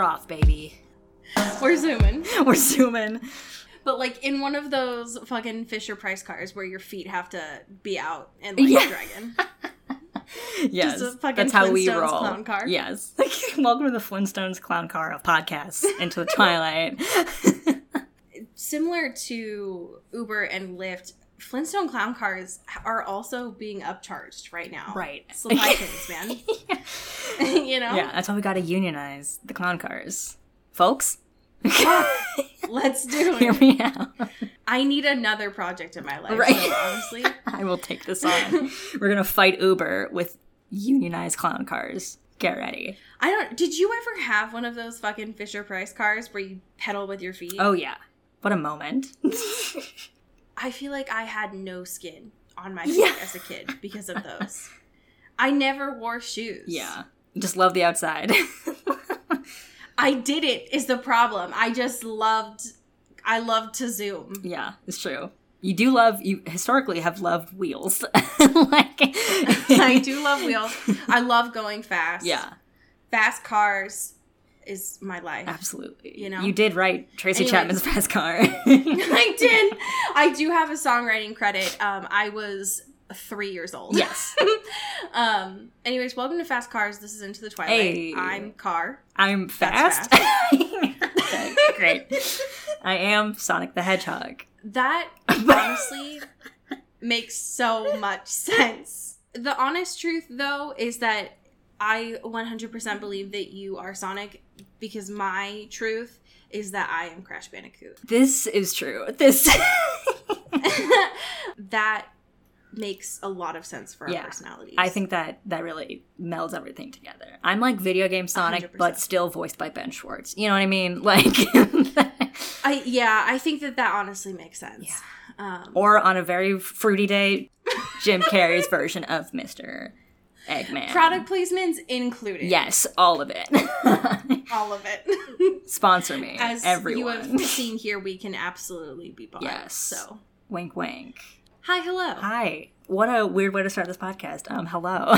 We're off, baby. We're zooming. We're zooming. But like in one of those fucking Fisher Price cars where your feet have to be out and like Yeah. dragon. Yes, that's how we roll. clown car. Yes. Welcome to the Flintstones Clown Car of podcasts into the twilight. Similar to Uber and Lyft, Flintstone clown cars are also being upcharged right now. right. Supply chains, man. you know? Yeah, that's why we got to unionize the clown cars, folks. Let's do Hear it. me out. I need another project in my life. Right. So honestly. I will take this on. We're gonna fight Uber with unionized clown cars. Get ready. I don't did you ever have one of those fucking Fisher Price cars where you pedal with your feet? Oh yeah, what a moment. I feel like I had no skin on my feet Yeah. as a kid because of those. I never wore shoes. yeah, just love the outside. I didn't is the problem. I just loved I loved to zoom. Yeah, it's true. You do love you historically have loved wheels. like I do love wheels. I love going fast. Yeah, Fast cars is my life. absolutely. You know? You did write Tracy Anyways. Chapman's fast car. I did. I do have a songwriting credit. Um, I was three years old. yes. Um. Anyways, welcome to Fast Cars. This is Into the Twilight. Hey. I'm Car. I'm That's fast. Okay, Great. I am Sonic the Hedgehog. That honestly makes so much sense. The honest truth, though, is that I 100% believe that you are Sonic because my truth is that I am Crash Bandicoot. This is true. This that makes a lot of sense for our Yeah. personalities. I think that that really melds everything together. I'm like video game Sonic, but 100%. still voiced by Ben Schwartz. You know what I mean? Like, I yeah, I think that that honestly makes sense. Yeah. Um, or on a very fruity day, Jim Carrey's version of Mr. Eggman. product placements included. Yes, all of it. all of it. Sponsor me, As everyone. you have seen here, we can absolutely be bought. Yes. So, Wink, wink. hi, hello. Hi. What a weird way to start this podcast. Um, hello.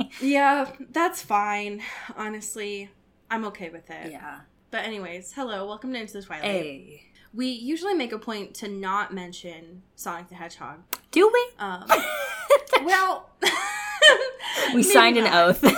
Yeah, that's fine. Honestly, I'm okay with it. yeah. But anyways, hello, welcome to Into the Twilight. Hey. We usually make a point to not mention Sonic the Hedgehog. Do we? Um, well, we signed an oath.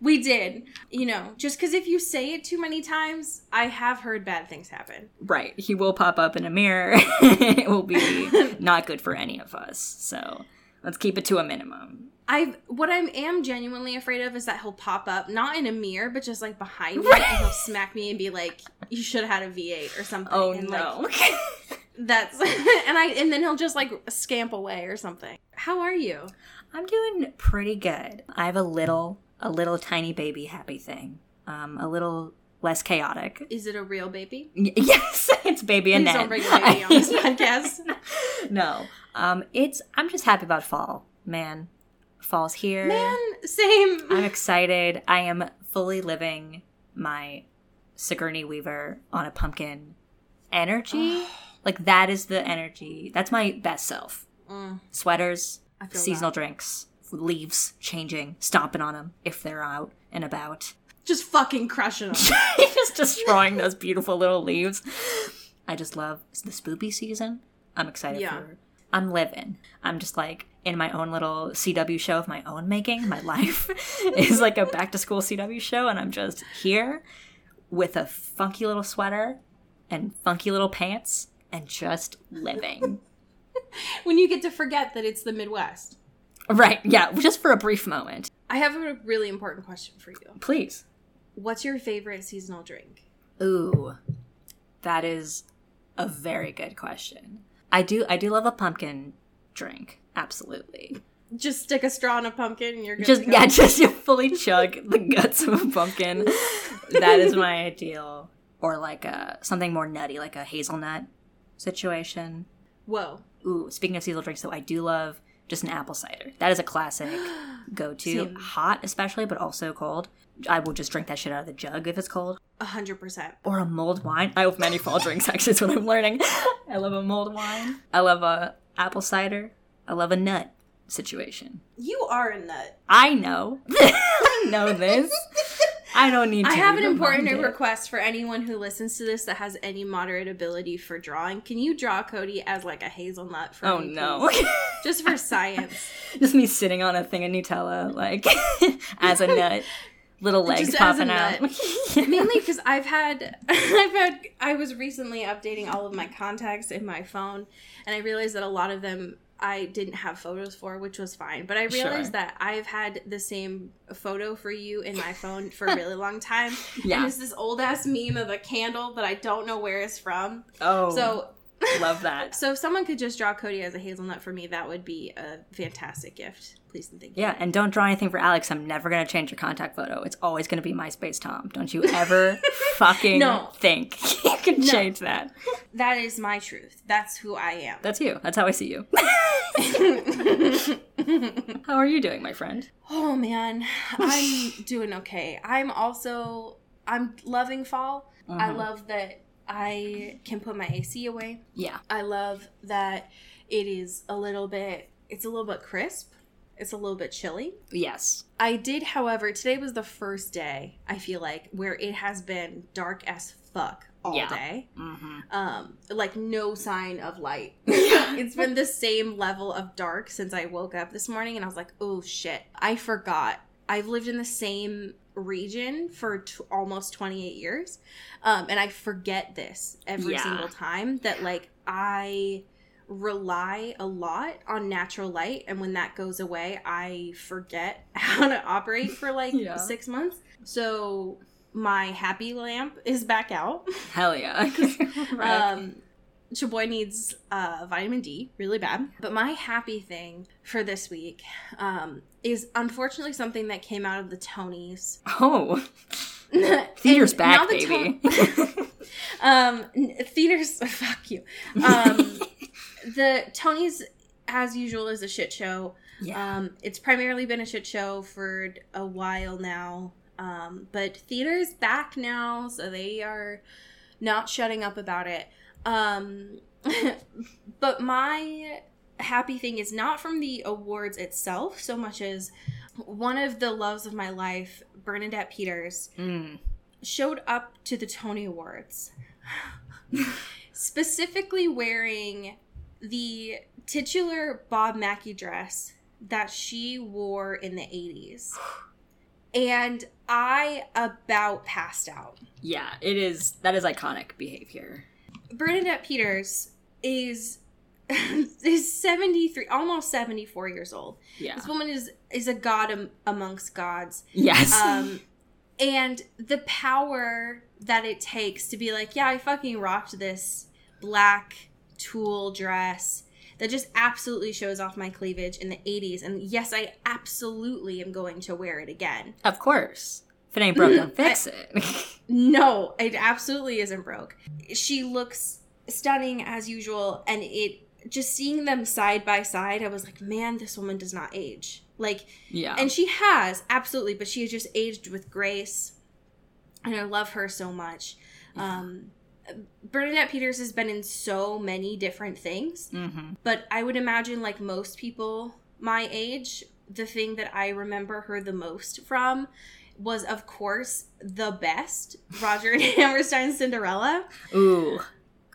We did. You know, just because if you say it too many times, I have heard bad things happen. right. He will pop up in a mirror. it will be not good for any of us. So let's keep it to a minimum. I what I am genuinely afraid of is that he'll pop up not in a mirror, but just like behind me, Right. and he'll smack me and be like, "You should have had a V8 or something." Oh and, no. Like, that's and I and then he'll just like scamp away or something. How are you? I'm doing pretty good. I have a little, a little tiny baby happy thing. Um, a little less chaotic. Is it a real baby? Y- yes, it's baby Please Annette. don't bring baby on this podcast. no, um, it's. I'm just happy about fall, man. Fall's here. Man, same. I'm excited. I am fully living my Sigourney Weaver on a pumpkin energy. like that is the energy. That's my best self. Mm, Sweaters, seasonal that. drinks, leaves changing, stomping on them if they're out and about. Just fucking crushing them. just destroying those beautiful little leaves. I just love the spoopy season. I'm excited Yeah. for. I'm living. I'm just like in my own little CW show of my own making. My life is like a back to school CW show, and I'm just here with a funky little sweater and funky little pants and just living. when you get to forget that it's the Midwest. right. Yeah. Just for a brief moment. I have a really important question for you. Please. What's your favorite seasonal drink? Ooh, that is a very good question. I do I do love a pumpkin drink, absolutely. Just stick a straw in a pumpkin and you're good just yeah, just you fully chug the guts of a pumpkin. that is my ideal. Or like a something more nutty, like a hazelnut situation. Whoa. Ooh, speaking of seasonal drinks, though, I do love just an apple cider. That is a classic go to. Hot, especially, but also cold. I will just drink that shit out of the jug if it's cold. A hundred percent. Or a mulled wine. I love many fall drinks, actually, is what I'm learning. I love a mulled wine. I love a apple cider. I love a nut situation. You are a nut. I know. I know this. I don't need to. I have an important reminded. request for anyone who listens to this that has any moderate ability for drawing. Can you draw Cody as like a hazelnut for Oh me? no. Just for science. Just me sitting on a thing of Nutella, like as a nut, little legs Just popping out. Mainly because I've had, I've had, I was recently updating all of my contacts in my phone, and I realized that a lot of them I didn't have photos for, which was fine. But I realized Sure. that I've had the same photo for you in my phone for a really long time. Yeah. And it's this old ass meme of a candle that I don't know where it's from. oh, So love that. So if someone could just draw Cody as a hazelnut for me, that would be a fantastic gift. Please and thank you. Yeah, and don't draw anything for Alex. I'm never gonna change your contact photo. It's always gonna be MySpace Tom. Don't you ever fucking No. think you can change that. That is my truth. That's who I am. That's you. That's how I see you. how are you doing, my friend? oh man, I'm doing okay. I'm also I'm loving fall. I Mhm. love that I can put my AC away. Yeah. I love that it is a little bit it's a little bit crisp. It's a little bit chilly. Yes. I did, however, today was the first day I feel like where it has been dark as fuck all Yeah. day. Mm-hmm. Um, like no sign of light. it's been the same level of dark since I woke up this morning, and I was like, oh shit, I forgot. I've lived in the same region for t- almost 28 years, um, and I forget this every Yeah. single time that like I rely a lot on natural light and when that goes away i forget how to operate for like Yeah. six months so my happy lamp is back out Hell yeah. right. um Chaboy needs uh, vitamin D really bad. But my happy thing for this week um, is unfortunately something that came out of the Tonys. oh, theater's back, baby. Ton- um, theaters, fuck you. Um, the Tonys, as usual, is a shit show. yeah. Um, it's primarily been a shit show for a while now. Um, but theater's back now, so they are not shutting up about it. Um, but my happy thing is not from the awards itself so much as one of the loves of my life, Bernadette Peters, Mm. showed up to the Tony Awards, specifically wearing the titular Bob Mackie dress that she wore in the 80s. And I about passed out. Yeah, it is. That is iconic behavior. Bernadette Peters is is 73 almost 74 years old. Yeah. This woman is is a god am- amongst gods. Yes. um and the power that it takes to be like yeah i fucking rocked this black tulle dress that just absolutely shows off my cleavage in the 80s and yes i absolutely am going to wear it again of course. If it ain't broke, don't fix it. no it absolutely isn't broke she looks stunning as usual and it just seeing them side by side i was like man this woman does not age like yeah. and she has absolutely but she has just aged with grace and i love her so much um bernadette peters has been in so many different things mm-hmm. but i would imagine like most people my age the thing that i remember her the most from was of course the best roger and hammerstein cinderella Ooh,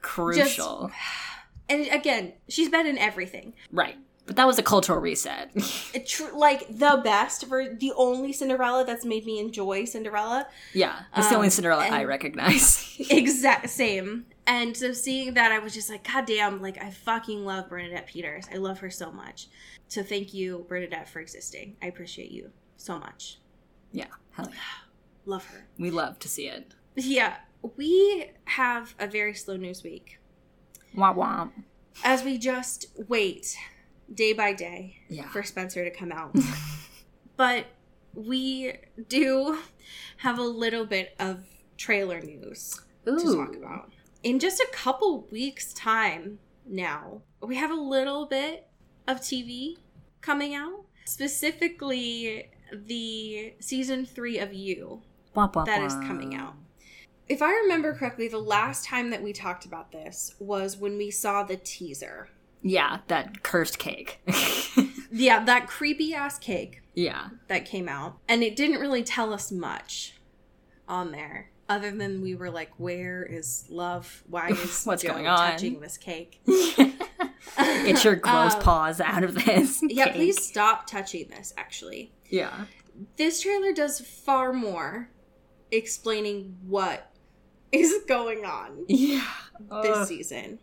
crucial. and again she's been in everything right. But that was a cultural reset. Like the best for the only cinderella that's made me enjoy cinderella yeah. That's the only Um, Cinderella I recognize. exact same and so seeing that i was just like god damn like i fucking love bernadette peters i love her so much so thank you bernadette for existing i appreciate you so much yeah. Hell yeah. love her We love to see it. yeah we have a very slow news week Womp womp. as we just wait day by day Yeah. for Spencer to come out. but we do have a little bit of trailer news to talk about. In just a couple weeks' time now, we have a little bit of TV coming out. Specifically, the season three of You Wah, wah, that is wah. coming out. If I remember correctly, the last time that we talked about this was when we saw the teaser. Yeah, that cursed cake. Yeah, that creepy ass cake yeah. that came out. And it didn't really tell us much on there. Other than we were like, where is love? Why is What's Joe going on? touching this cake? Get your gross Um, paws out of this. Yeah, cake. please stop touching this, actually. Yeah. This trailer does far more explaining what is going on Yeah. this season.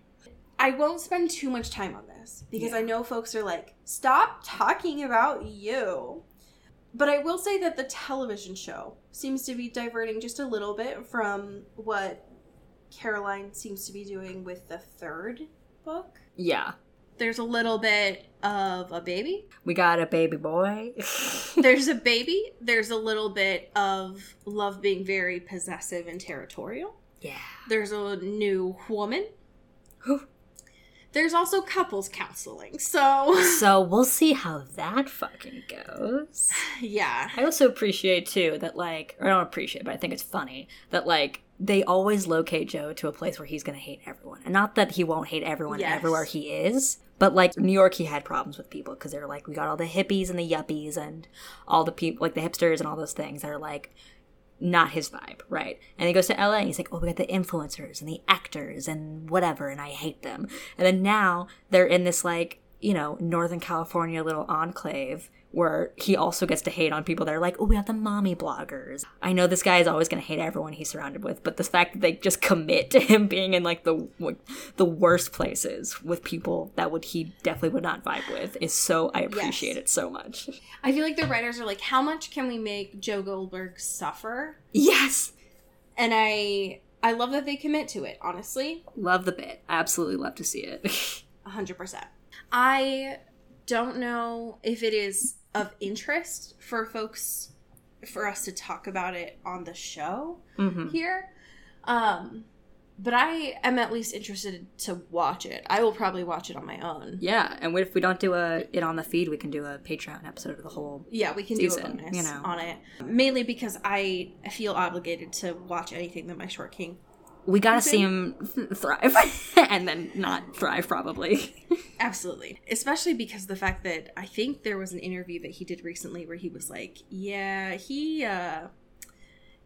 I won't spend too much time on this because Yeah. I know folks are like, stop talking about you. But I will say that the television show seems to be diverting just a little bit from what Caroline seems to be doing with the third book. Yeah. There's a little bit of a baby. We got a baby boy. There's a baby. There's a little bit of love being very possessive and territorial. yeah. There's a new woman. Whew. There's also couples counseling. So, So we'll see how that fucking goes. yeah. I also appreciate too that like or I don't appreciate, but I think it's funny that like they always locate Joe to a place where he's gonna hate everyone. And not that he won't hate everyone Yes. everywhere he is. But like New York, he had problems with people because they're like, we got all the hippies and the yuppies and all the people, like the hipsters and all those things that are like not his vibe, right? And he goes to LA and he's like, oh, we got the influencers and the actors and whatever, and I hate them. And then now they're in this like, you know, Northern California little enclave where he also gets to hate on people that are like, oh, we have the mommy bloggers. I know this guy is always going to hate everyone he's surrounded with, but the fact that they just commit to him being in like the like, the worst places with people that would he definitely would not vibe with is so I appreciate it so much. I feel like the writers are like, how much can we make Joe Goldberg suffer? Yes, And I I love that they commit to it, honestly. love the bit. Absolutely love to see it. 100%. I don't know if it is of interest for folks for us to talk about it on the show hmm here. Um but I am at least interested to watch it. I will probably watch it on my own. Yeah, and if we don't do a it on the feed? We can do a Patreon episode of the whole. Yeah, we can do a bonus you know. on it. Mainly because I feel obligated to watch anything that my short king. We gotta see him thrive, and then not thrive probably. Absolutely. Especially because the fact that I think there was an interview that he did recently where he was like, Yeah, he uh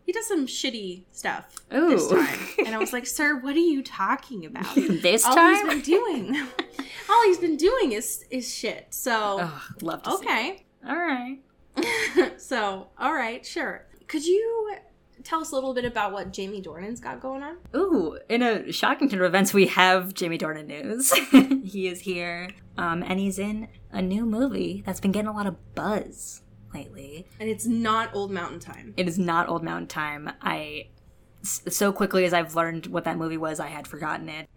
he does some shitty stuff this time. And I was like, Sir, what are you talking about? this All time, he's been doing all he's been doing is is shit. So Ugh, love to see. okay. all right. so, all right, sure. Could you tell us a little bit about what Jamie Dornan's got going on? Ooh, in a shocking turn of events, we have Jamie Dornan news. he is here, um, and he's in a new movie that's been getting a lot of buzz lately. And it's not Wild Mountain Thyme. It is not Wild Mountain Thyme. I so quickly as I've learned what that movie was, I had forgotten it.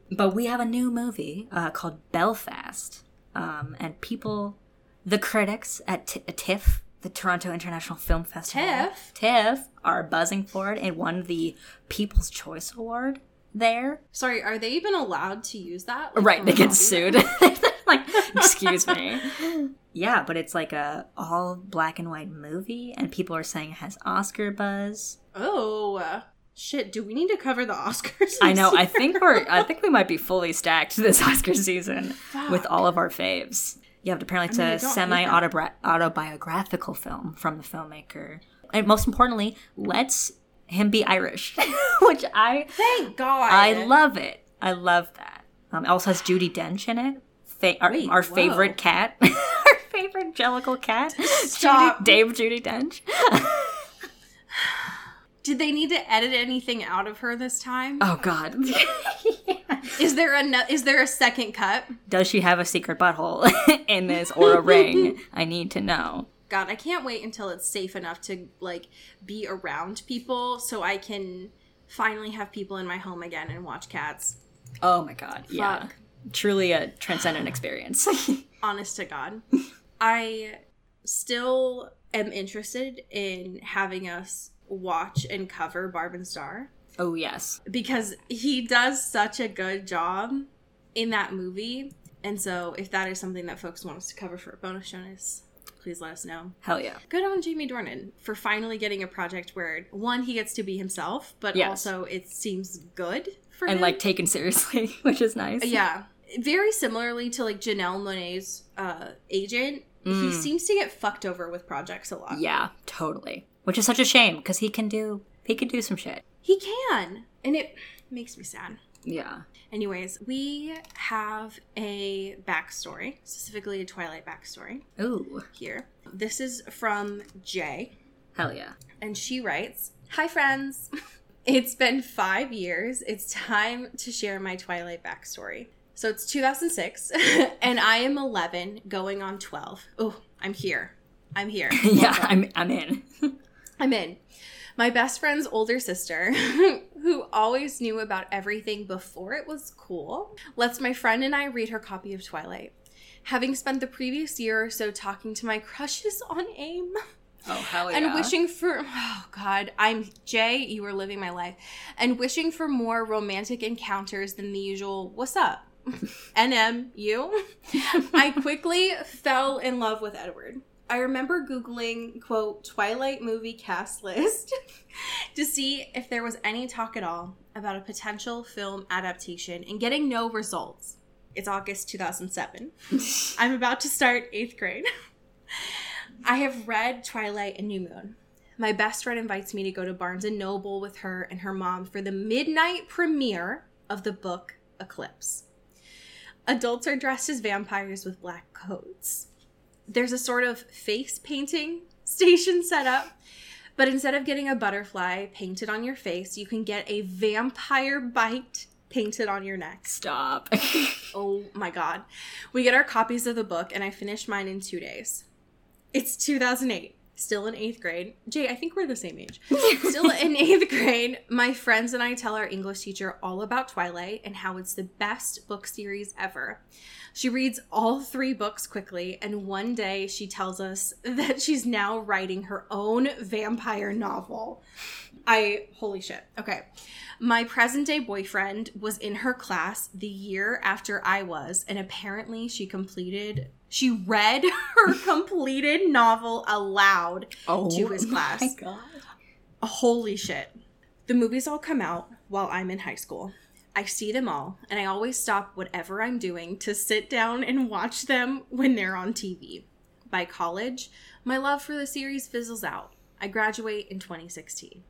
but we have a new movie uh, called Belfast, um, and people, the critics at T- TIFF, the Toronto International Film Festival, TIFF? TIFF, are buzzing for it. and won the People's Choice Award there. Sorry, are they even allowed to use that? Like, Right, they get sued. like, excuse me. Yeah, but it's like a all black and white movie, and people are saying it has Oscar buzz. Oh shit! Do we need to cover the Oscars? I know. I think we're. I think we might be fully stacked this Oscar season with all of our faves. Yeah, but apparently I mean, it's a semi autobiographical film from the filmmaker, and most importantly, lets him be Irish, which I Thank God. I love it. I love that. Um, it also has Judi Dench in it. Fa- our, Wait, our favorite cat. our favorite Jellicle cat. Stop. Judy, Dame Judi Dench. Did they need to edit anything out of her this time? Oh God. Is there a no- is there a second cut? Does she have a secret butthole in this or a ring? I need to know. God, I can't wait until it's safe enough to like be around people so I can finally have people in my home again and watch cats. Oh my God. Yeah. Truly a transcendent experience. honest to God. I still am interested in having us watch and cover Barb and Star Oh yes. because he does such a good job in that movie. And so, if that is something that folks want us to cover for a bonus Jonas, please let us know. Hell yeah. Good on Jamie Dornan for finally getting a project where one he gets to be himself, but Yes. also it seems good for And him. like taken seriously, which is nice. yeah, very similarly to like Janelle Monae's uh, agent. He Mm. seems to get fucked over with projects a lot. Yeah, totally. Which is such a shame because he can do he can do some shit. he can, and it makes me sad. Yeah. Anyways, we have a backstory, specifically a Twilight backstory Ooh. here. This is from Jay, Hell yeah. and she writes Hi, friends. It's been five years. It's time to share my Twilight backstory. So it's 2006, and I am 11, going on 12. Oh, I'm here. I'm here. yeah, I'm I'm in. I'm in. My best friend's older sister, who always knew about everything before it was cool, lets my friend and I read her copy of Twilight. Having spent the previous year or so talking to my crushes on AIM Oh hell yeah. and wishing for, oh God, I'm Jay, you are living my life, and wishing for more romantic encounters than the usual, what's up? NM, you? I quickly fell in love with Edward. I remember Googling, quote, Twilight movie cast list to see if there was any talk at all about a potential film adaptation and getting no results. It's August 2007. I'm about to start eighth grade. I have read Twilight and New Moon. My best friend invites me to go to Barnes and Noble with her and her mom for the midnight premiere of the book Eclipse. Adults are dressed as vampires with black coats. There's a sort of face painting station set up, but instead of getting a butterfly painted on your face, you can get a vampire bite painted on your neck. Stop. Oh my god. We get our copies of the book, and I finished mine in two days. It's 2008. Still in eighth grade. Jay, I think we're the same age. Still in eighth grade, my friends and I tell our English teacher all about Twilight and how it's the best book series ever. She reads all three books quickly, and one day she tells us that she's now writing her own vampire novel. I, holy shit. Okay. My present day boyfriend was in her class the year after I was, and apparently she completed, she read her completed novel aloud oh to his class. My God. Holy shit. The movies all come out while I'm in high school. I see them all, and I always stop whatever I'm doing to sit down and watch them when they're on TV. By college, my love for the series fizzles out. I graduate in 2016.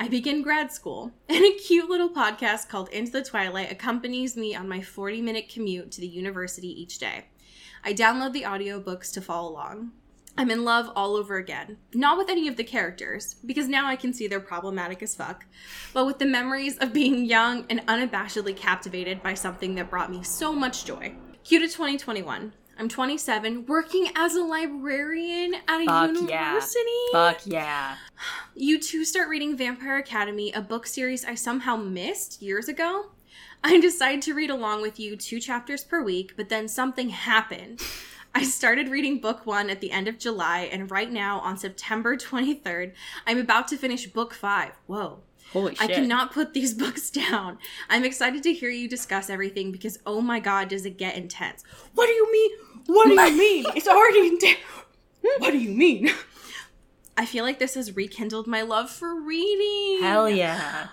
I begin grad school, and a cute little podcast called Into the Twilight accompanies me on my 40 minute commute to the university each day. I download the audiobooks to follow along. I'm in love all over again. Not with any of the characters, because now I can see they're problematic as fuck, but with the memories of being young and unabashedly captivated by something that brought me so much joy. Cue to 2021. I'm 27, working as a librarian at a Fuck university. yeah. Fuck yeah. You two start reading Vampire Academy, a book series I somehow missed years ago. I decided to read along with you two chapters per week, but then something happened. I started reading book one at the end of July, and right now, on September 23rd, I'm about to finish book five. Whoa. Holy shit. I cannot put these books down. I'm excited to hear you discuss everything because, oh my god, does it get intense. What do you mean? What do you mean? It's already intense. What do you mean? I feel like this has rekindled my love for reading. Hell yeah.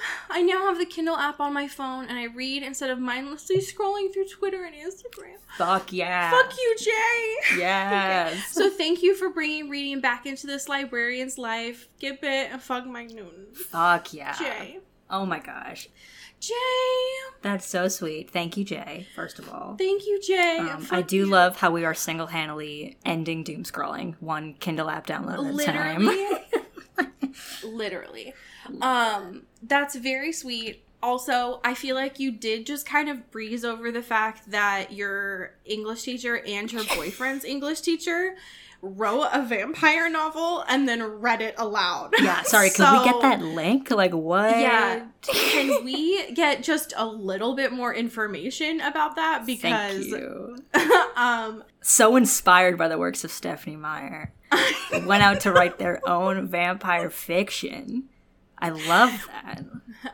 I now have the Kindle app on my phone and I read instead of mindlessly scrolling through Twitter and Instagram. Fuck yeah. Fuck you, Jay. Yes. So thank you for bringing reading back into this librarian's life. Get bit and fuck my Newton. Fuck yeah. Jay. Oh my gosh. Jay. That's so sweet. Thank you, Jay, first of all. Thank you, Jay. Um, I do you. love how we are single handedly ending doom scrolling, one Kindle app download at a time. literally. literally. Um, that's very sweet. Also, I feel like you did just kind of breeze over the fact that your English teacher and your boyfriend's English teacher wrote a vampire novel and then read it aloud. Yeah, sorry, can we get that link? Like, what? Yeah. Can we get just a little bit more information about that? Because Thank um So inspired by the works of Stephenie Meyer, went out to write their own vampire fiction. I love that.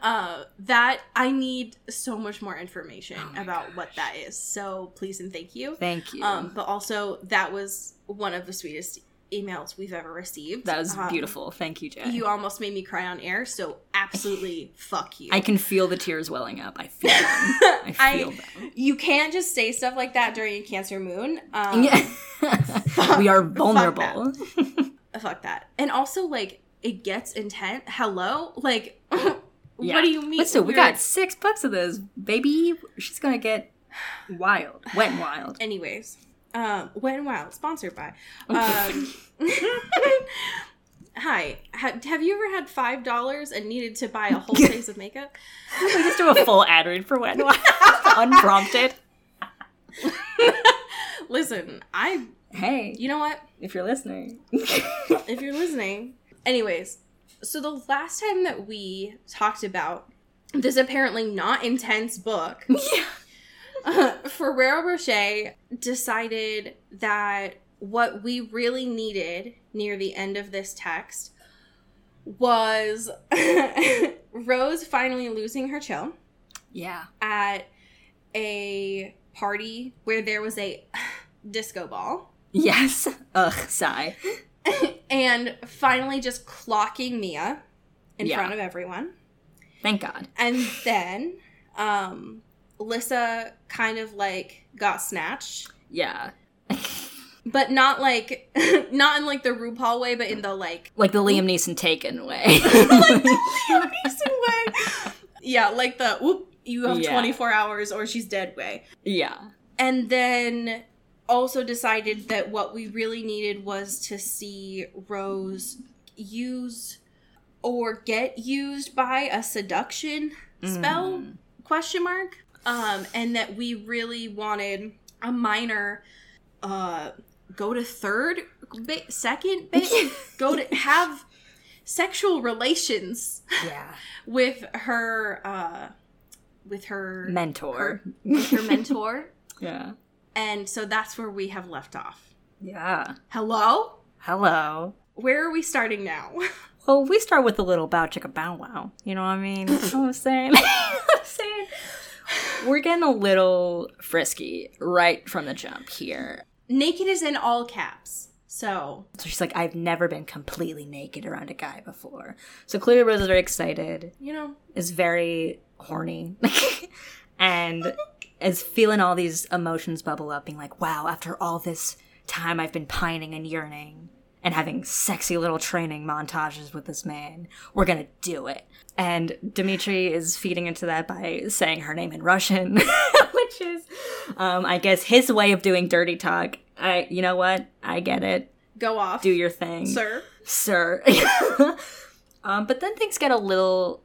uh that I need so much more information Oh about what that is. So please and thank you. Thank you. Um, but also that was one of the sweetest emails we've ever received. that was Um, beautiful. Thank you, Jay. You almost made me cry on air, so absolutely fuck you. I can feel the tears welling up. I feel them. I I- feel them. you can't just say stuff like that during a Cancer Moon. Um, Yeah. we are fuck vulnerable. Fuck that. And also, like, it gets intense. Hello? Like, Yeah. what do you mean? Listen, we got six bucks of this, baby. She's gonna get wild, wet and wild. Anyways, um, Wet and Wild, sponsored by. Um, hi. Ha- have you ever had five dollars and needed to buy a whole case of makeup? we just do a full ad read for wet and wild, unprompted. Listen, I. Hey, You know what? if you're listening, if you're listening. Anyways, so the last time that we talked about this apparently not intense book, yeah, uh, Ferrero Rocher decided that what we really needed near the end of this text was Rose finally losing her chill yeah, at a party where there was a disco ball. yes. Ugh, sigh. and finally just clocking Mia in Yeah. front of everyone. Thank God. And then um Lissa kind of like got snatched. Yeah, But not like not in like the RuPaul way, but in the like like the Liam Neeson Taken way. like the Liam Neeson way. Yeah, like the whoop, you have Yeah. 24 hours or she's dead way. yeah, And then also decided that what we really needed was to see Rose use or get used by a seduction spell Mm. question mark um and that we really wanted a minor uh go to third ba- second go to have sexual relations yeah. with her uh with her Mentor. with her mentor Yeah, and so that's where we have left off yeah. hello Hello. where are we starting now Well, we start with a little bow chicka bow wow. You know what I mean? What I'm saying? You know what I'm saying? We're getting a little frisky right from the jump here. naked is in all caps so So she's like, I've never been completely naked around a guy before. So clearly Rose is very excited, you know is very horny, and is feeling all these emotions bubble up, being like, wow, after all this time I've been pining and yearning and having sexy little training montages with this man, we're gonna do it. And Dimitri is feeding into that by saying her name in Russian, which is, um, I guess, his way of doing dirty talk. I, you know what? I get it. go off Do your thing sir sir. um, but then things get a little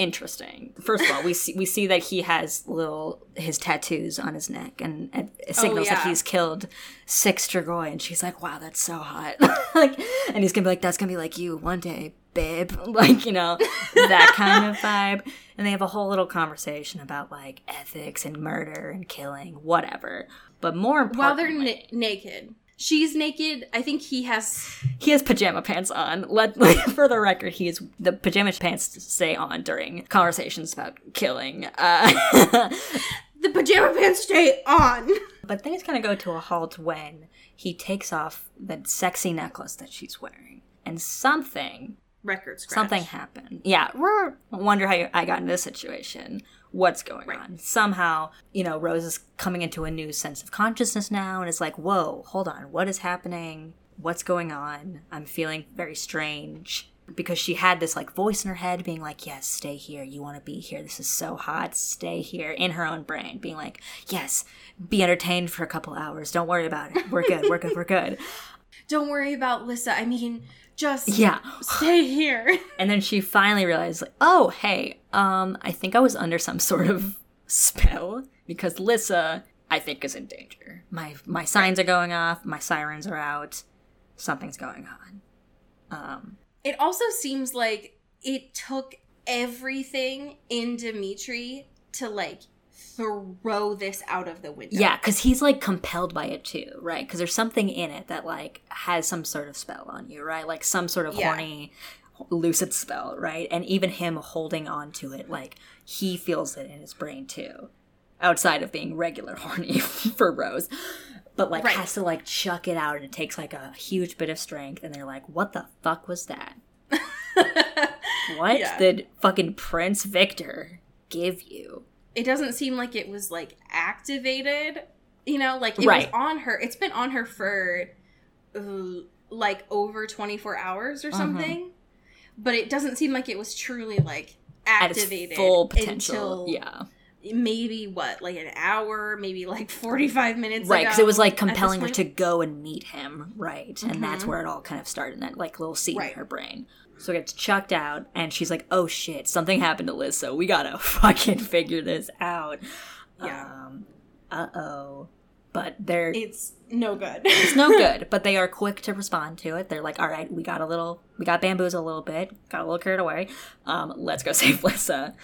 interesting. First of all, we see we see that he has little his tattoos on his neck, and, and it oh, signals that yeah. he's killed six Strigoi, and she's like, "Wow, that's so hot!" like, and he's gonna be like, "That's gonna be like you one day." Babe, like you know, that kind of vibe, and they have a whole little conversation about like ethics and murder and killing, whatever. But more while they're na- naked she's naked i think he has he has pajama pants on. Let for the record, he is the pajama pants stay on during conversations about killing. Uh, the pajama pants stay on but things kind of go to a halt when he takes off the sexy necklace that she's wearing, and something record scratch something happened. Yeah, wonder how I got in this situation. What's going on? Somehow, you know, Rose is coming into a new sense of consciousness now, and it's like, whoa, hold on, what is happening? What's going on? I'm feeling very strange because she had this like voice in her head being like, yes, stay here. You want to be here. This is so hot. Stay here in her own brain, being like, yes, be entertained for a couple hours. Don't worry about it. We're good. We're good. We're good. don't worry about lissa i mean just Yeah. stay here And then she finally realized, like, oh, hey, um, I think I was under some sort of spell because Lissa, I think, is in danger. My my signs are going off. My sirens are out. something's going on. Um, It also seems like it took everything in Dimitri to like throw this out of the window. yeah, because he's like compelled by it too, right? Because there's something in it that like has some sort of spell on you, right? Like some sort of Yeah. horny, lucid spell, right? And even him holding on to it, like he feels it in his brain too, outside of being regular horny for Rose. But like Right. has to like chuck it out, and it takes like a huge bit of strength. And they're like, "What the fuck was that? What Yeah. did fucking Prince Victor give you?" It doesn't seem like it was like activated you know like it Right. was on her it's been on her for uh, like over 24 hours or Mhm. something but it doesn't seem like it was truly like At activated full potential, until yeah. maybe what like an hour maybe like 45 minutes right because it was like ago at this compelling her to go and meet him right and that's Mhm. where it all kind of started in that like little seed Right. in her brain so it gets chucked out and she's like oh shit something happened to Lissa we gotta fucking figure this out. Yeah. um, uh-oh. But they're it's no good. It's no good but they are quick to respond to it. They're like all right we got a little we got bamboos a little bit got a little carried away. Um, let's go save Lissa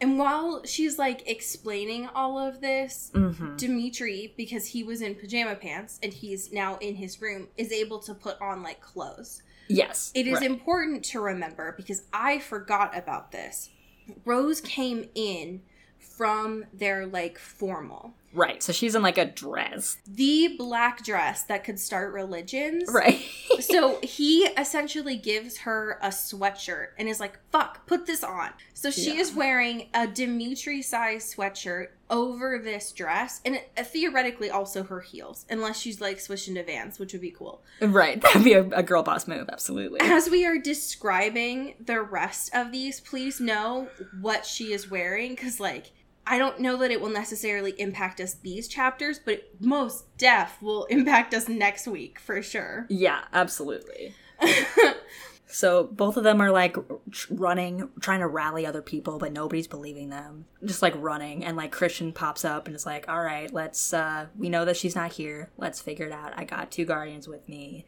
and while she's like explaining all of this hmm Dimitri, because he was in pajama pants and he's now in his room, is able to put on like clothes. Yes It is right. important to remember because I forgot about this. Rose came in from their like formal. Right so she's in like a dress The black dress that could start religions. right so he essentially gives her a sweatshirt and is like, fuck, put this on. So she Yeah. is wearing a Dimitri size sweatshirt over this dress and uh, theoretically also her heels, unless she's like switched to vans, which would be cool. Right, that'd be a, a girl boss move, absolutely. As we are describing the rest of these, please know what she is wearing because, like, I don't know that it will necessarily impact us these chapters, but most def will impact us next week for sure. Yeah, absolutely. So both of them are like running, trying to rally other people, but nobody's believing them. Just like running, and like Christian pops up and is like, "All right, let's. uh We know that she's not here. Let's figure it out. I got two guardians with me.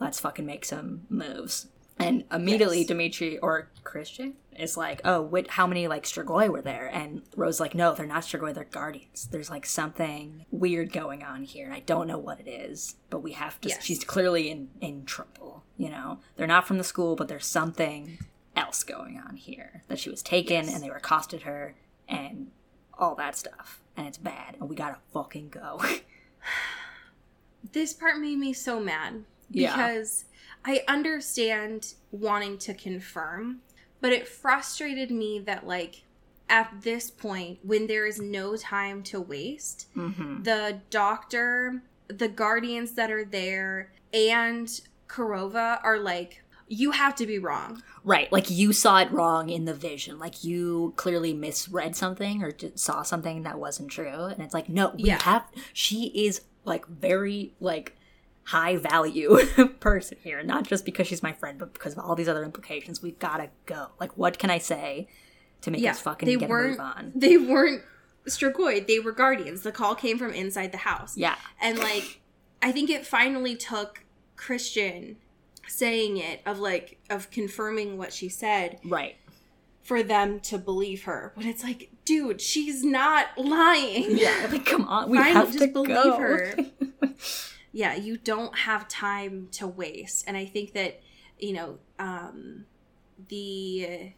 Let's fucking make some moves." And immediately, Yes. Dimitri or Christian is like, "Oh, what? How many like Strigoi were there?" And Rose like, "No, they're not Strigoi. They're guardians. There's like something weird going on here, and I don't know what it is, but we have to. Yes. She's clearly in in trouble. You know, they're not from the school, but there's something else going on here. That she was taken, Yes. and they were accosted her, and all that stuff, and it's bad, and we gotta fucking go." this part made me so mad Yeah. I understand wanting to confirm, but it frustrated me that, like, at this point, when there is no time to waste, hmm the doctor, the guardians that are there, and Kirova are like, you have to be wrong. Right, like you saw it wrong in the vision. Like you clearly misread something or saw something that wasn't true, and it's like, no, we Yeah. have. She is like very like high value person here, not just because she's my friend, but because of all these other implications. We've gotta go. Like, what can I say to make Yeah, us fucking they get weren't. move on? They weren't Strigoi. They were guardians. The call came from inside the house. Yeah, And like, I think it finally took Christian saying it of like of confirming what she said right. for them to believe her. But it's like, dude, she's not lying. Yeah, like come on, we Fine, have just to believe go. her. yeah, you don't have time to waste. And I think that, you know, um the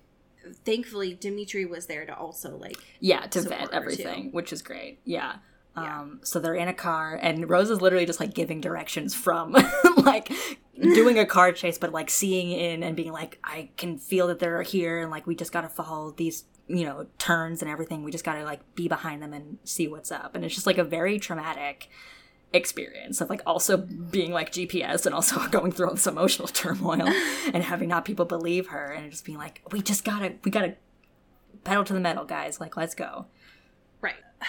thankfully Dimitri was there to also like Yeah, to vet everything, which is great. Yeah. Yeah. Um, so they're in a car, and Rose is literally just like giving directions from like doing a car chase, but like seeing in and being like, I can feel that they're here, and like we just gotta follow these, you know, turns and everything. We just gotta like be behind them and see what's up. And it's just like a very traumatic experience of like also being like GPS and also going through all this emotional turmoil and having not people believe her and just being like, we just gotta, we gotta pedal to the metal, guys. Like, let's go. Right.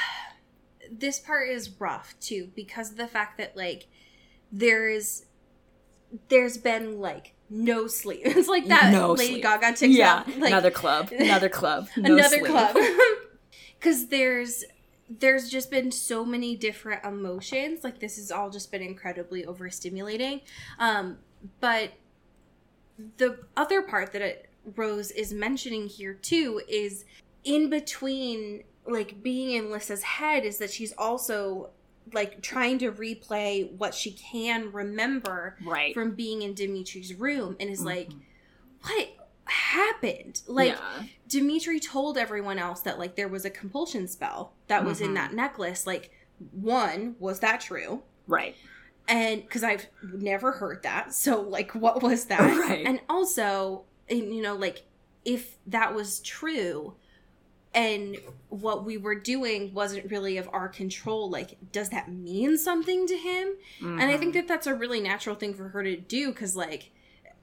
This part is rough too because of the fact that like there is there's been like no sleep. It's like that No Lady sleep. Gaga yeah, TikTok. Like, another club, another club, no another sleep. club. Because there's there's just been so many different emotions. Like this has all just been incredibly overstimulating. Um, but the other part that it, Rose is mentioning here too is in between like being in Lissa's head is that she's also like trying to replay what she can remember Right. from being in Dimitri's room and is like Mhm. what happened like yeah. Dimitri told everyone else that like there was a compulsion spell that was in Mhm. that necklace like one was that true Right. and because I've never heard that. So, like, what was that? Right. And also, you know, like, if that was true and what we were doing wasn't really of our control, like, does that mean something to him? And I think Mhm. that that's a really natural thing for her to do because, like,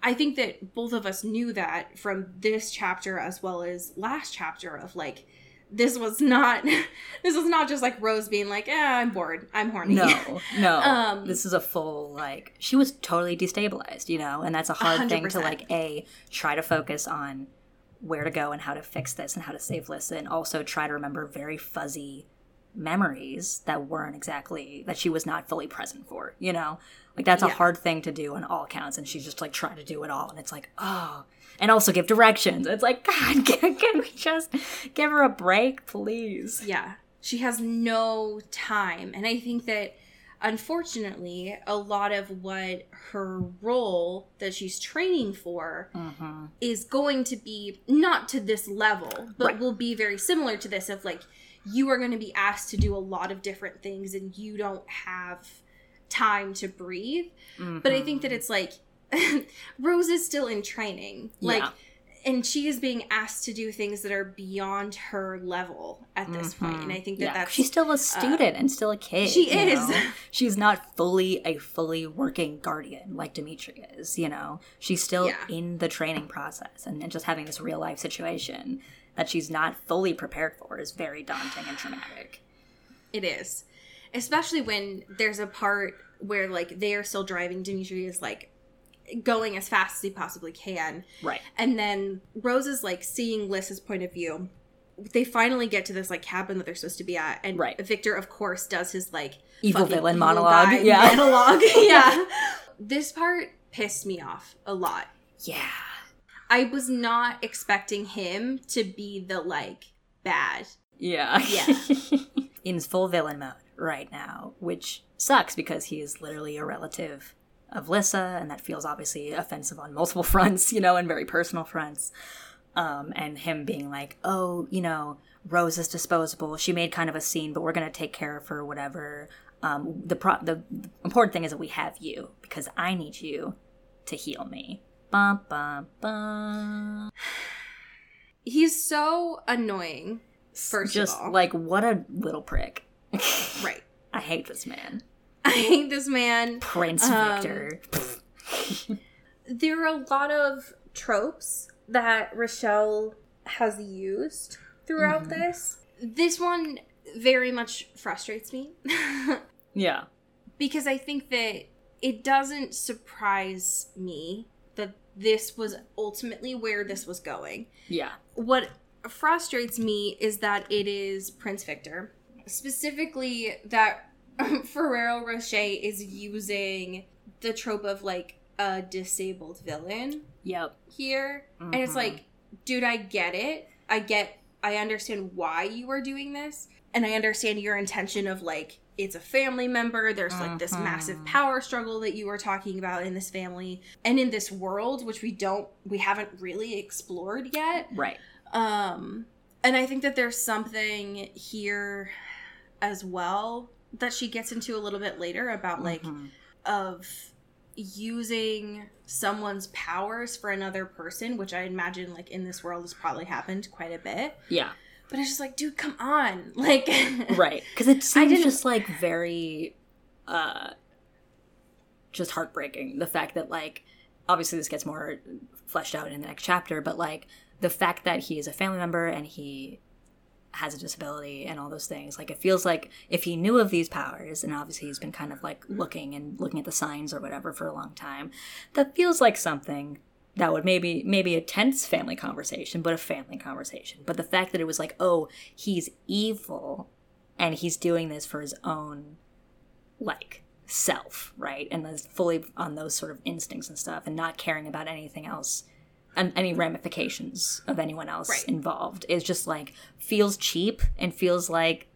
I think that both of us knew that from this chapter as well as last chapter of like, this was not, this was not just like Rose being like, "Yeah, I'm bored, I'm horny." No, no. Um, this is a full like she was totally destabilized, you know, and that's a hard thing to like a try to focus on where to go and how to fix this and how to save Lissa, and also try to remember very fuzzy memories that weren't exactly that she was not fully present for, you know. Like that's a hard thing to do on all counts, and she's just like trying to do it all, and it's like oh, and also give directions. It's like God, can, can we just give her a break, please? Yeah. She has no time. And I think that unfortunately, a lot of what her role that she's training for Mm-hmm. is going to be not to this level, but Right. will be very similar to this of like you are going to be asked to do a lot of different things and you don't have time to breathe. But I think that mm-hmm. it's like Rose is still in training. Like Yeah. and she is being asked to do things that are beyond her level at this mm-hmm. point. And I think that yeah, that's she's still a uh, student and still a kid. She is. know? She's not fully a fully working guardian like Dimitri is. You know, she's still Yeah. in the training process, and, and just having this real life situation that she's not fully prepared for is very daunting and traumatic. It is. Especially when there's a part where like they are still driving, Dimitri is like going as fast as he possibly can. Right. And then Rose is like seeing Lissa's point of view. They finally get to this like cabin that they're supposed to be at. And Right. Victor, of course, does his like Evil villain evil monologue, yeah. monologue. yeah. This part pissed me off a lot. Yeah. I was not expecting him to be the like bad. Yeah. Yeah. in full villain mode right now, which sucks because he is literally a relative of Lissa, and that feels obviously offensive on multiple fronts, you know, and very personal fronts. Um, and him being like, oh, you know, Rose is disposable. She made kind of a scene, but we're gonna take care of her, whatever. Um, the pro- the important thing is that we have you because I need you to heal me. Bum, bum, bum. He's so annoying. First Just of all, like what a little prick. right. I hate this man. I hate this man. Prince Um, Victor. There are a lot of tropes that Rochelle has used throughout this. This one very much frustrates me yeah. because I think that it doesn't surprise me that this was ultimately where this was going. Yeah. what frustrates me is that it is Prince Victor. Specifically, that Ferrero Rocher is using the trope of like a disabled villain Yep. here. And it's Mhm. like, dude, I get it. I get, I understand why you are doing this. And I understand your intention of like, it's a family member. There's like this massive power struggle that you were talking about in this family and in this world, which we don't, we haven't really explored yet. Right. Um, and I think that there's something here as well that she gets into a little bit later about like Mhm. of using someone's powers for another person, which I imagine like in this world has probably happened quite a bit. Yeah. But it's just like, dude, come on. Like Right. Because it seems just like very, uh, just heartbreaking. The fact that like, obviously this gets more fleshed out in the next chapter, but like the fact that he is a family member and he has a disability and all those things like it feels like if he knew of these powers and obviously he's been kind of like looking and looking at the signs or whatever for a long time that feels like something that would maybe maybe a tense family conversation but a family conversation but the fact that it was like oh he's evil and he's doing this for his own like self, right? And is fully on those sort of instincts and stuff, and not caring about anything else and any ramifications of anyone else Right. involved. Is just like feels cheap and feels like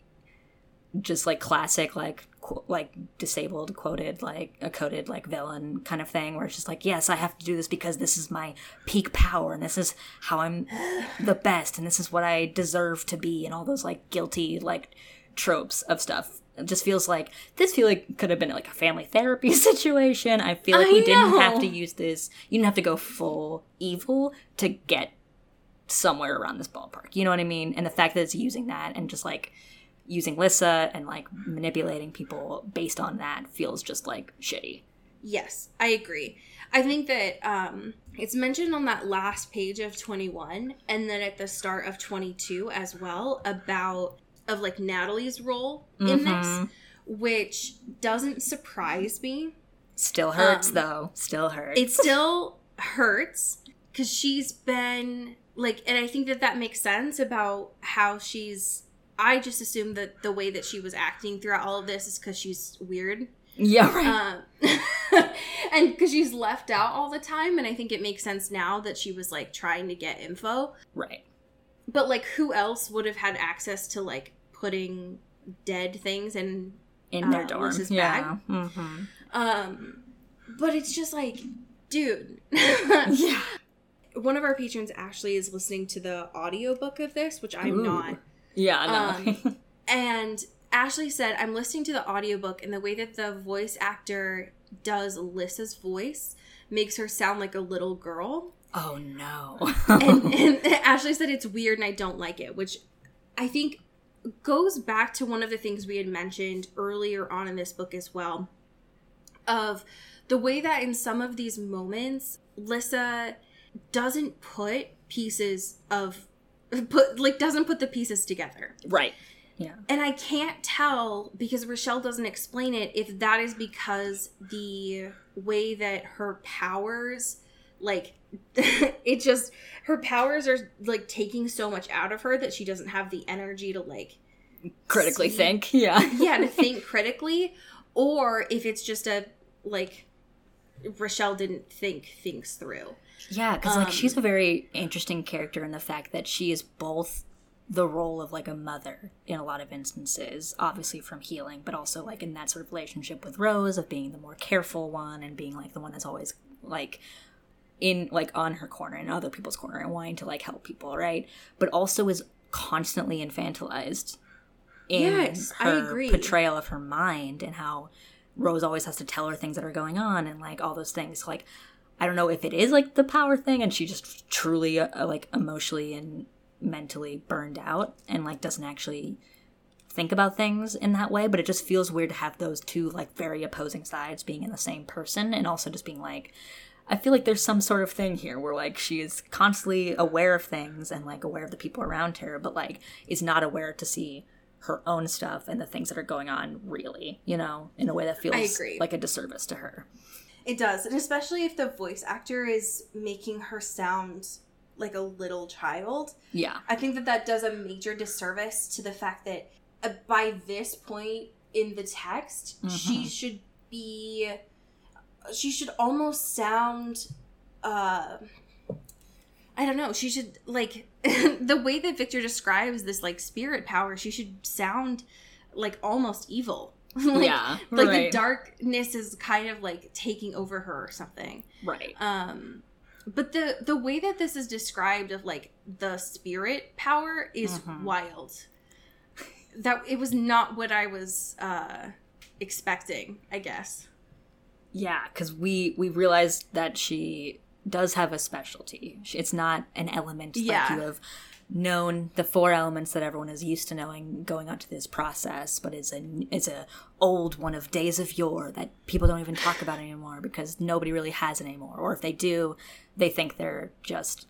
just like classic like like disabled quoted like a coded like villain kind of thing where it's just like yes i have to do this because this is my peak power and this is how i'm the best and this is what i deserve to be and all those like guilty like tropes of stuff. It just feels like this feel like could have been like a family therapy situation. I feel like I we didn't have to use this you didn't have to go full evil to get somewhere around this ballpark you know what i mean? And the fact that it's using that and just like using Lissa and like manipulating people based on that feels just like shitty. Yes, I agree. I think that um, it's mentioned on that last page of 21 and then at the start of 22 as well about of like Natalie's role in this, Mhm. which doesn't surprise me. Still hurts Um, though. Still hurts. It still hurts because she's been like, and I think that that makes sense about how she's. I just assumed that the way that she was acting throughout all of this is because she's weird. yeah, right. um, and because she's left out all the time and i think it makes sense now that she was like trying to get info right. but like who else would have had access to like putting dead things in In their uh, dorm. Liz's yeah. bag. hmm um but it's just like dude Yeah. one of our patrons ashley is listening to the audiobook of this which i'm Ooh. not Yeah, I know. Um, And Ashley said, I'm listening to the audiobook, and the way that the voice actor does Lissa's voice makes her sound like a little girl. oh no. And, and Ashley said it's weird and I don't like it, which I think goes back to one of the things we had mentioned earlier on in this book as well of the way that in some of these moments, Lissa doesn't put pieces of put like doesn't put the pieces together right. Yeah. and I can't tell because Rochelle doesn't explain it if that is because the way that her powers, like, it just, her powers are like taking so much out of her that she doesn't have the energy to, like, Critically See? think. Yeah. yeah, to think critically, or if it's just a, like, Rochelle didn't think things through. Yeah, because like Um, she's a very interesting character in the fact that she is both the role of like a mother in a lot of instances, obviously from healing, but also like in that sort of relationship with Rose of being the more careful one and being like the one that's always like in like on her corner and other people's corner and wanting to like help people, right? But also is constantly infantilized in Yes, I her agree. portrayal of her mind and how Rose always has to tell her things that are going on and like all those things. Like I don't know if it is like the power thing and she just truly uh, like emotionally and mentally burned out and like doesn't actually think about things in that way, but it just feels weird to have those two like very opposing sides being in the same person and also just being like I feel like there's some sort of thing here where like she is constantly aware of things and like aware of the people around her, but like is not aware to see her own stuff and the things that are going on really, you know, in a way that feels like a disservice to her. It does, and especially if the voice actor is making her sound like a little child. Yeah. I think that that does a major disservice to the fact that uh, by this point in the text, she Mhm. should be, she should almost sound, uh, I don't know. She should like the way that Victor describes this like spirit power. She should sound like almost evil. like, yeah. like right. the darkness is kind of like taking over her or something right. um but the the way that this is described of like the spirit power is Mhm. wild that it was not what i was uh expecting i guess Yeah, because we we realized that she does have a specialty. It's not an element Yeah. like you have known the four elements that everyone is used to knowing going onto this process, but it's a it's a old one of days of yore that people don't even talk about anymore because nobody really has it anymore. Or if they do, they think they're just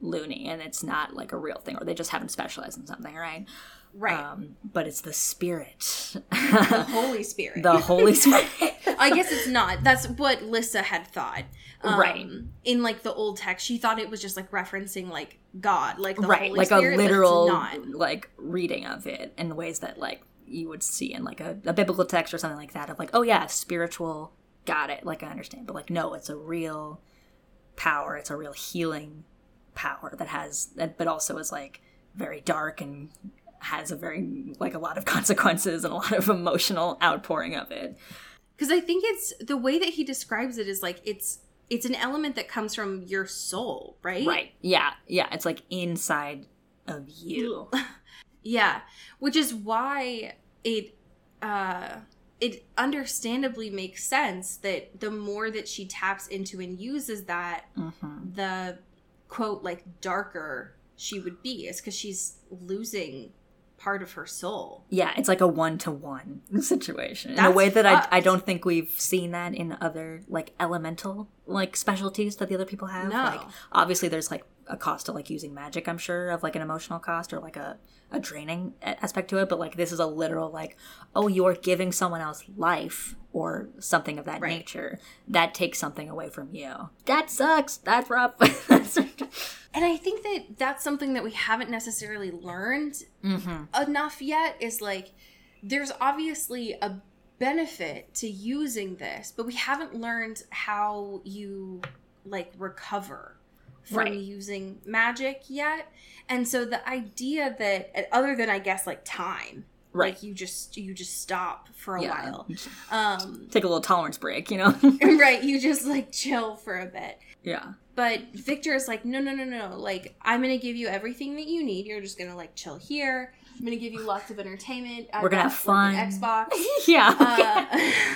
loony and it's not like a real thing, or they just haven't specialized in something, right? Right Um, but it's the spirit, the holy spirit the Holy Spirit. i guess it's not that's what lissa had thought um, Right. in like the old text she thought it was just like referencing like god like the right holy like spirit a literal like reading of it in ways that like you would see in like a, a biblical text or something like that of like, oh yeah, spiritual, got it, like I understand. But like, no, it's a real power. It's a real healing power that has, that, but also is like very dark and has a very like a lot of consequences and a lot of emotional outpouring of it. because i think it's the way that he describes it is like it's it's an element that comes from your soul right Right. Yeah. Yeah. It's like inside of you. Yeah, which is why it uh it understandably makes sense that the more that she taps into and uses that, hmm the quote like darker she would be is because she's losing part of her soul. Yeah, it's like a one to one situation in a way that I. I don't think we've seen that in other like elemental like specialties that the other people have. No. Like obviously there's like a cost to like using magic, I'm sure, of like an emotional cost or like a, a draining aspect to it. But like this is a literal like, oh, you're giving someone else life or something of that Right. nature. That takes something away from you. That sucks. That's rough. And I think that that's something that we haven't necessarily learned hmm enough yet is like there's obviously a benefit to using this, but we haven't learned how you like recover from Right. using magic yet. And so the idea that other than I guess like time, Right. like you just you just stop for a Yeah. while. Um Take a little tolerance break, you know? right, you just like chill for a bit. yeah. But Victor is like, no, no, no, no. Like, I'm gonna give you everything that you need. You're just gonna like chill here. I'm gonna give you lots of entertainment. I've We're gonna got, have fun. like, Xbox. yeah.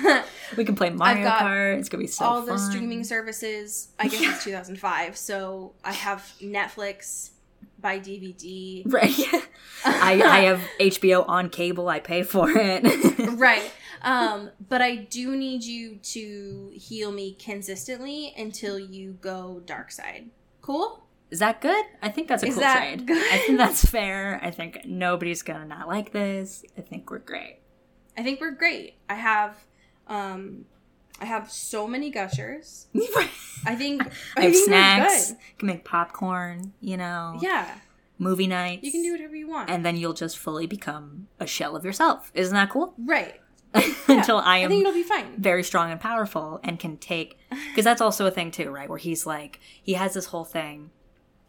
Uh, we can play Mario Kart. It's gonna be so all fun. the streaming services. I guess it's 2005, so I have Netflix by DVD. Right. I, I have HBO on cable. I pay for it. right. Um, but I do need you to heal me consistently until you go dark side. Cool. Is that good? I think that's a Is cool that trade. good? I think that's fair. I think nobody's gonna not like this. I think we're great. I think we're great. I have, um, I have so many gushers. I think I have think snacks. Can make popcorn. You know. Yeah, Movie nights. you can do whatever you want. And then you'll just fully become a shell of yourself. Isn't that cool? right. Until I I am think it'll be fine. very strong and powerful and can take because that's also a thing too right where he's like he has this whole thing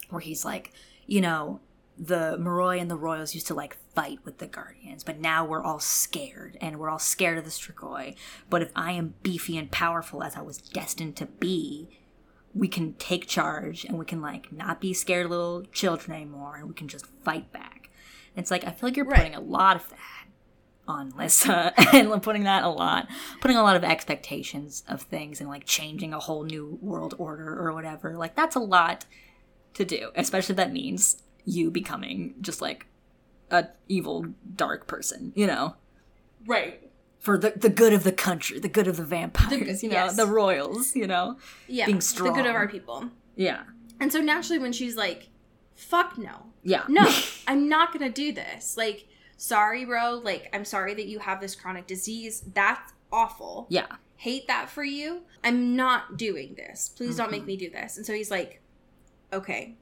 where he's like you know the Moroi and the Royals used to like fight with the Guardians, but now we're all scared and we're all scared of the Strigoi. But if I am beefy and powerful as I was destined to be, we can take charge and we can like not be scared little children anymore and we can just fight back. And it's like I feel like you're Right. putting a lot of that on Lissa and putting that a lot, putting a lot of expectations of things and like changing a whole new world order or whatever. Like that's a lot to do, especially if that means you becoming just like a evil dark person, you know, Right. for the the good of the country, the good of the vampires, you know, yes. the royals, you know. Yeah. Being strong. The good of our people. Yeah. And so naturally, when she's like, "Fuck no, Yeah. no, I'm not gonna do this." Like, sorry, bro. Like, I'm sorry that you have this chronic disease. That's awful. Yeah. hate that for you. I'm not doing this. Please don't Mm-hmm. make me do this. And so he's like, okay.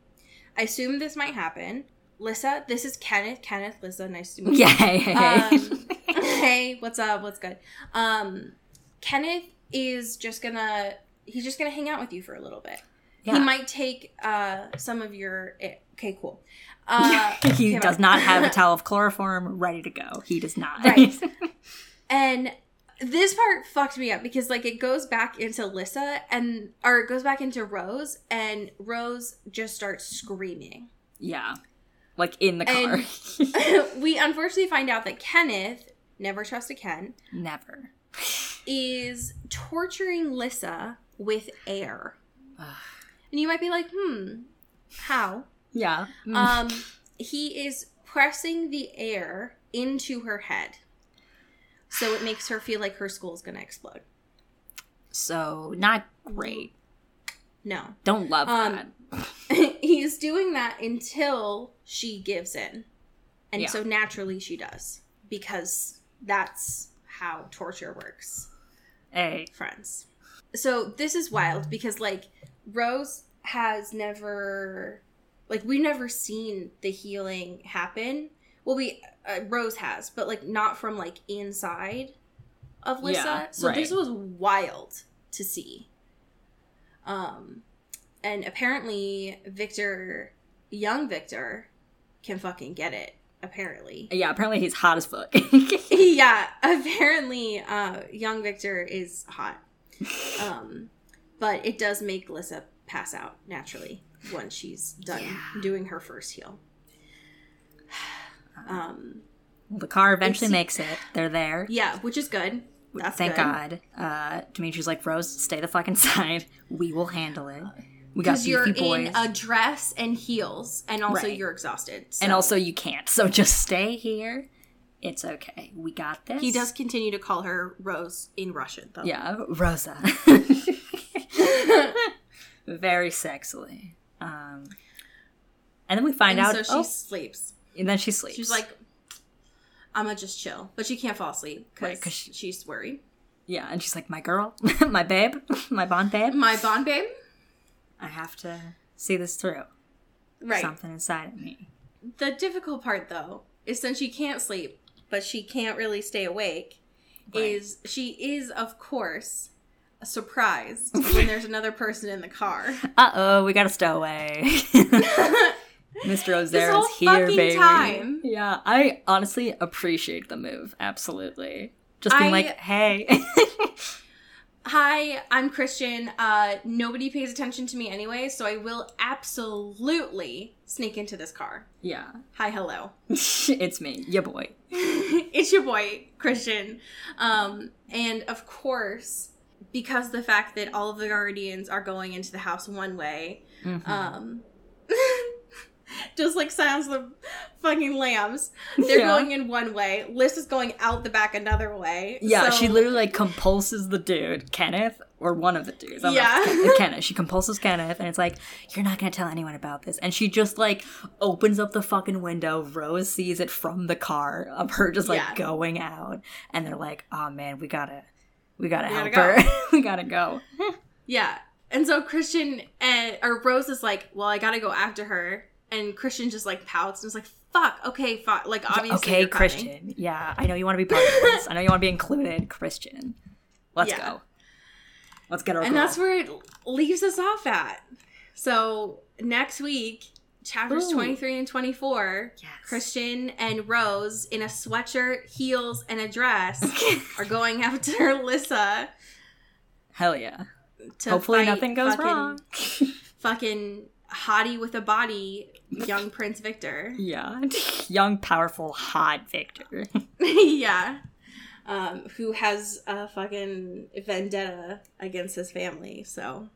I assume this might happen. Lissa, this is Kenneth. Kenneth, Lissa, nice to meet you. Yeah. Um, hey, what's up? What's good? Um, Kenneth is just gonna he's just gonna hang out with you for a little bit. Yeah. He might take uh some of your eh, okay, cool. Uh, he does not have a towel of chloroform ready to go. He does not. Right. And this part fucked me up because like it goes back into Lissa and or it goes back into Rose and Rose just starts screaming. yeah. Like in the car. We unfortunately find out that Kenneth, never trust a Ken, Never. is torturing Lissa with air. Ugh. And you might be like, hmm, how? Yeah. Um, he is pressing the air into her head. So it makes her feel like her is going to explode. so not great. No. Don't love Um, that. He's doing that until she gives in. And Yeah. so naturally she does. Because that's how torture works. Hey. friends. So this is wild because like Rose has never like we've never seen the healing happen. Well, we uh, Rose has, but like not from like inside of Lissa. Yeah, so right. this was wild to see. Um, and apparently Victor, young Victor, can fucking get it. Apparently, Yeah, apparently he's hot as fuck. yeah. Apparently, uh, young Victor is hot. Um, but it does make Lissa pass out naturally once she's done Yeah. doing her first heal. Um, the car eventually makes it. They're there. yeah, which is good. That's Thank good. God. Uh, Dimitri's like, Rose, stay the fuck inside. We will handle it. We got Because you're boys. in a dress and heels, and also Right. you're exhausted. And also, you can't. So just stay here. It's okay. We got this. he does continue to call her Rose in Russian, though. Yeah, Rosa. Very sexily. Um, and then we find And out. so she oh, sleeps. And then she sleeps. She's like, "I'm gonna just chill," but she can't fall asleep Right, she- she's worried. yeah, and she's like, my girl, my babe, my bond babe. My bond babe, I have to see this through. right? Something inside of me. The difficult part, though, is since she can't sleep, but she can't really stay awake, Right. is she is, of course, surprised when there's another person in the car. Uh oh, we got a stowaway. Mr. Ozera's whole here, baby. time. Yeah, I honestly appreciate the move. Absolutely. Just being I- like, hey. Hi, I'm Christian. Uh, nobody pays attention to me anyway, so I will absolutely sneak into this car. yeah. Hi, hello. it's me, your boy. it's your boy Christian, um, and of course, because the fact that all of the guardians are going into the house one way, Mhm. um, just like sounds the fucking lambs. They're Yeah. going in one way. Liz is going out the back another way. Yeah, So- she literally like compulses the dude, Kenneth, or one of the dudes. I don't Yeah. Kenneth. She compulses Kenneth, and it's like, you're not gonna tell anyone about this. And she just like opens up the fucking window. Rose sees it from the car of her just like Yeah. going out, and they're like, oh man, we gotta, we gotta We help gotta her. we gotta go. Yeah. And so Christian and or Rose is like, well, I gotta go after her, and Christian just like pouts and is like, fuck, okay, fuck. Like obviously, okay, you're coming. Christian. Yeah, I know you want to be part of this. I know you want to be included, Christian. Let's Yeah. go. Let's get our and girl. that's where it leaves us off at. So next week, chapters Ooh. 23 and 24, Yes. Christian and Rose in a sweatshirt, heels, and a dress are going after Lissa Hell yeah. Hopefully nothing goes fucking, wrong. Fucking hottie with a body, young Prince Victor. Yeah. Young, powerful, hot Victor. yeah. Um, who has a fucking vendetta against his family. So,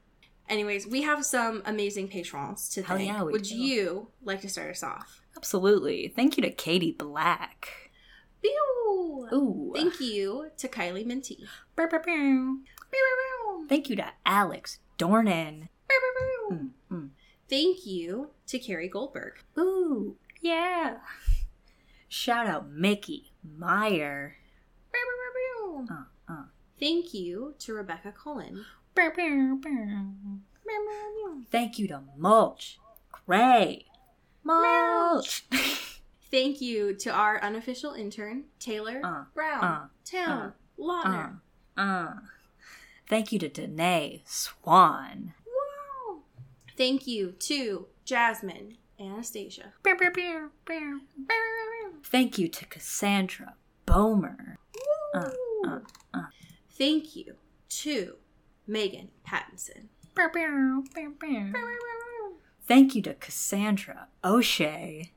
anyways, we have some amazing patrons to Hell thank. yeah, Would do. you like to start us off? Absolutely. Thank you to Katie Black. Pew! Ooh. Thank you to Kylie Minty. Bow, bow, bow. Thank you to Alex Dornan. Mm, mm. Thank you to Carrie Goldberg. Ooh, yeah. Shout out Mickey Meyer. Uh, uh. Thank you to Rebecca Cullen. Thank you to Mulch. Gray. Mulch. Thank you to our unofficial intern, Taylor Uh, Brown. uh, Town Lautner. uh, uh. Thank you to Danae Swan. Wow. Thank you to Jasmine Anastasia. Thank you to Cassandra Bomer. Uh, uh, uh. Thank you to Megan Pattinson. Thank you to Cassandra O'Shea.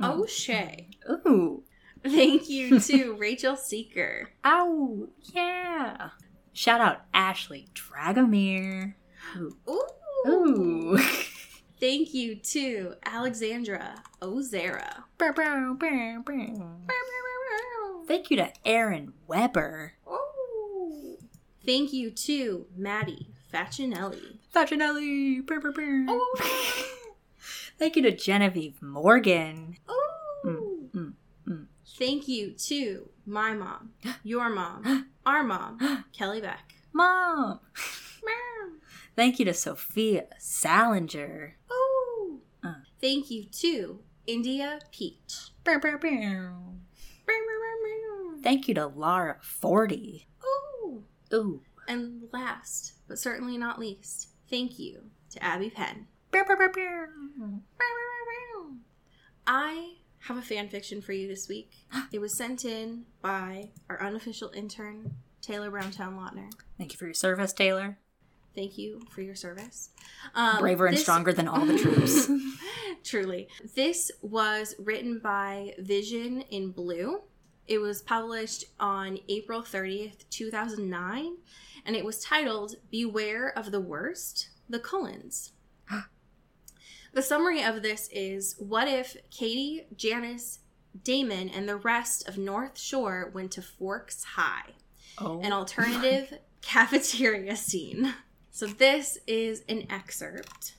Mm. O'Shea. Ooh. Thank you to Rachel Seeker. Ow. Yeah. Shout out Ashley Dragomir. Ooh. Ooh. Ooh. Thank you to Alexandra Ozera. Thank you to Aaron Weber. Ooh. Thank you to Maddie Facinelli. Facinelli. Thank you to Genevieve Morgan. Ooh. mm, mm. Thank you to my mom, your mom, our mom, Kelly Beck. Mom. Thank you to Sophia Salinger. Ooh. Uh. Thank you to India Peach. Thank you to Lara Forty. Ooh. Ooh. And last, but certainly not least, thank you to Abby Penn. I have a fan fiction for you this week. It was sent in by our unofficial intern, Taylor Browntown Lautner. Thank you for your service, Taylor. Thank you for your service. Um, Braver and this- stronger than all the troops. Truly. This was written by Vision in Blue. It was published on April 30th, 2009, and it was titled Beware of the Worst The Cullens. the summary of this is What if Katie, Janice, Damon, and the rest of North Shore went to Forks High? oh. an alternative cafeteria scene. So this is an excerpt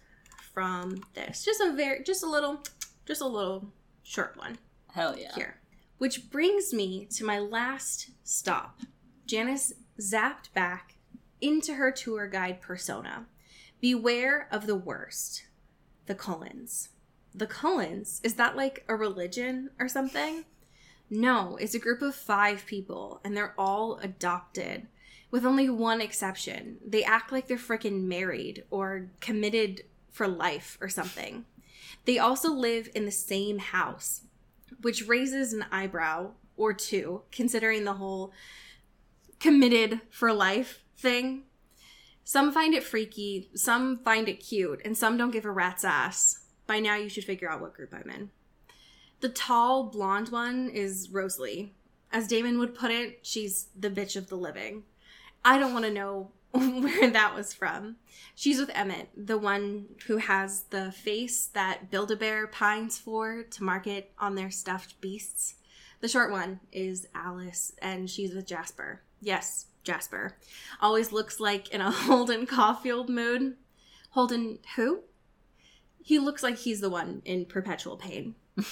from this. Just a very just a little just a little short one Hell yeah. here. Which brings me to my last stop. Janice zapped back into her tour guide persona. Beware of the worst. The Cullens. The Cullens? Is that like a religion or something? No, it's a group of five people, and they're all adopted, with only one exception. They act like they're freaking married or committed for life or something. They also live in the same house, which raises an eyebrow or two, considering the whole committed for life thing. Some find it freaky, some find it cute, and some don't give a rat's ass. By now, you should figure out what group I'm in. The tall blonde one is Rosalie. As Damon would put it, she's the bitch of the living. I don't want to know where that was from. She's with Emmett, the one who has the face that Build a Bear pines for to market on their stuffed beasts. The short one is Alice, and she's with Jasper. Yes, Jasper. Always looks like in a Holden Caulfield mood. Holden who? He looks like he's the one in perpetual pain.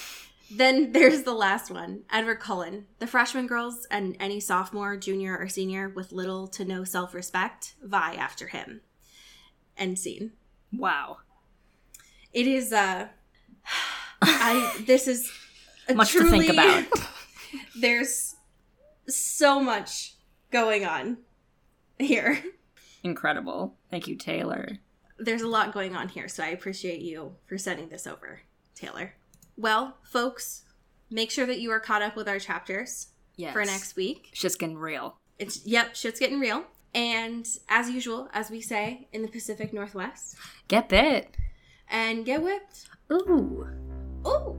then there's the last one, Edward Cullen. The freshman girls and any sophomore, junior, or senior with little to no self respect vie after him. End scene. Wow. It is uh I this is a Much to think truly- about. There's so much going on here. Incredible. Thank you, Taylor. There's a lot going on here, so I appreciate you for sending this over, Taylor. Well, folks, make sure that you are caught up with our chapters Yes. for next week. Shit's getting real. It's yep, shit's getting real. And as usual, as we say in the Pacific Northwest, Get bit. and get whipped. Ooh. Ooh.